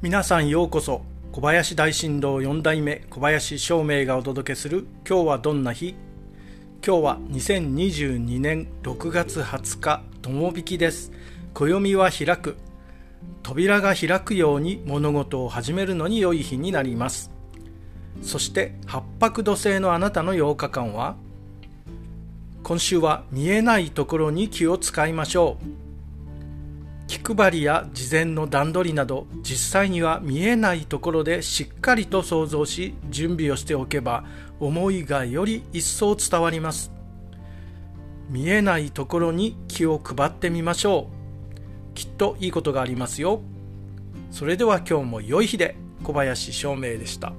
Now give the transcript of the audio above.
皆さんようこそ小林大震動4代目小林照明がお届けする今日はどんな日？今日は2022年6月20日友引きです。暦は開く。扉が開くように物事を始めるのに良い日になります。そして八白土星のあなたの8日間は今週は見えないところに気を使いましょう。気配りや事前の段取りなど実際には見えないところでしっかりと想像し準備をしておけば思いがより一層伝わります。見えないところに気を配ってみましょう。きっといいことがありますよ。それでは今日も良い日で小林照明でした。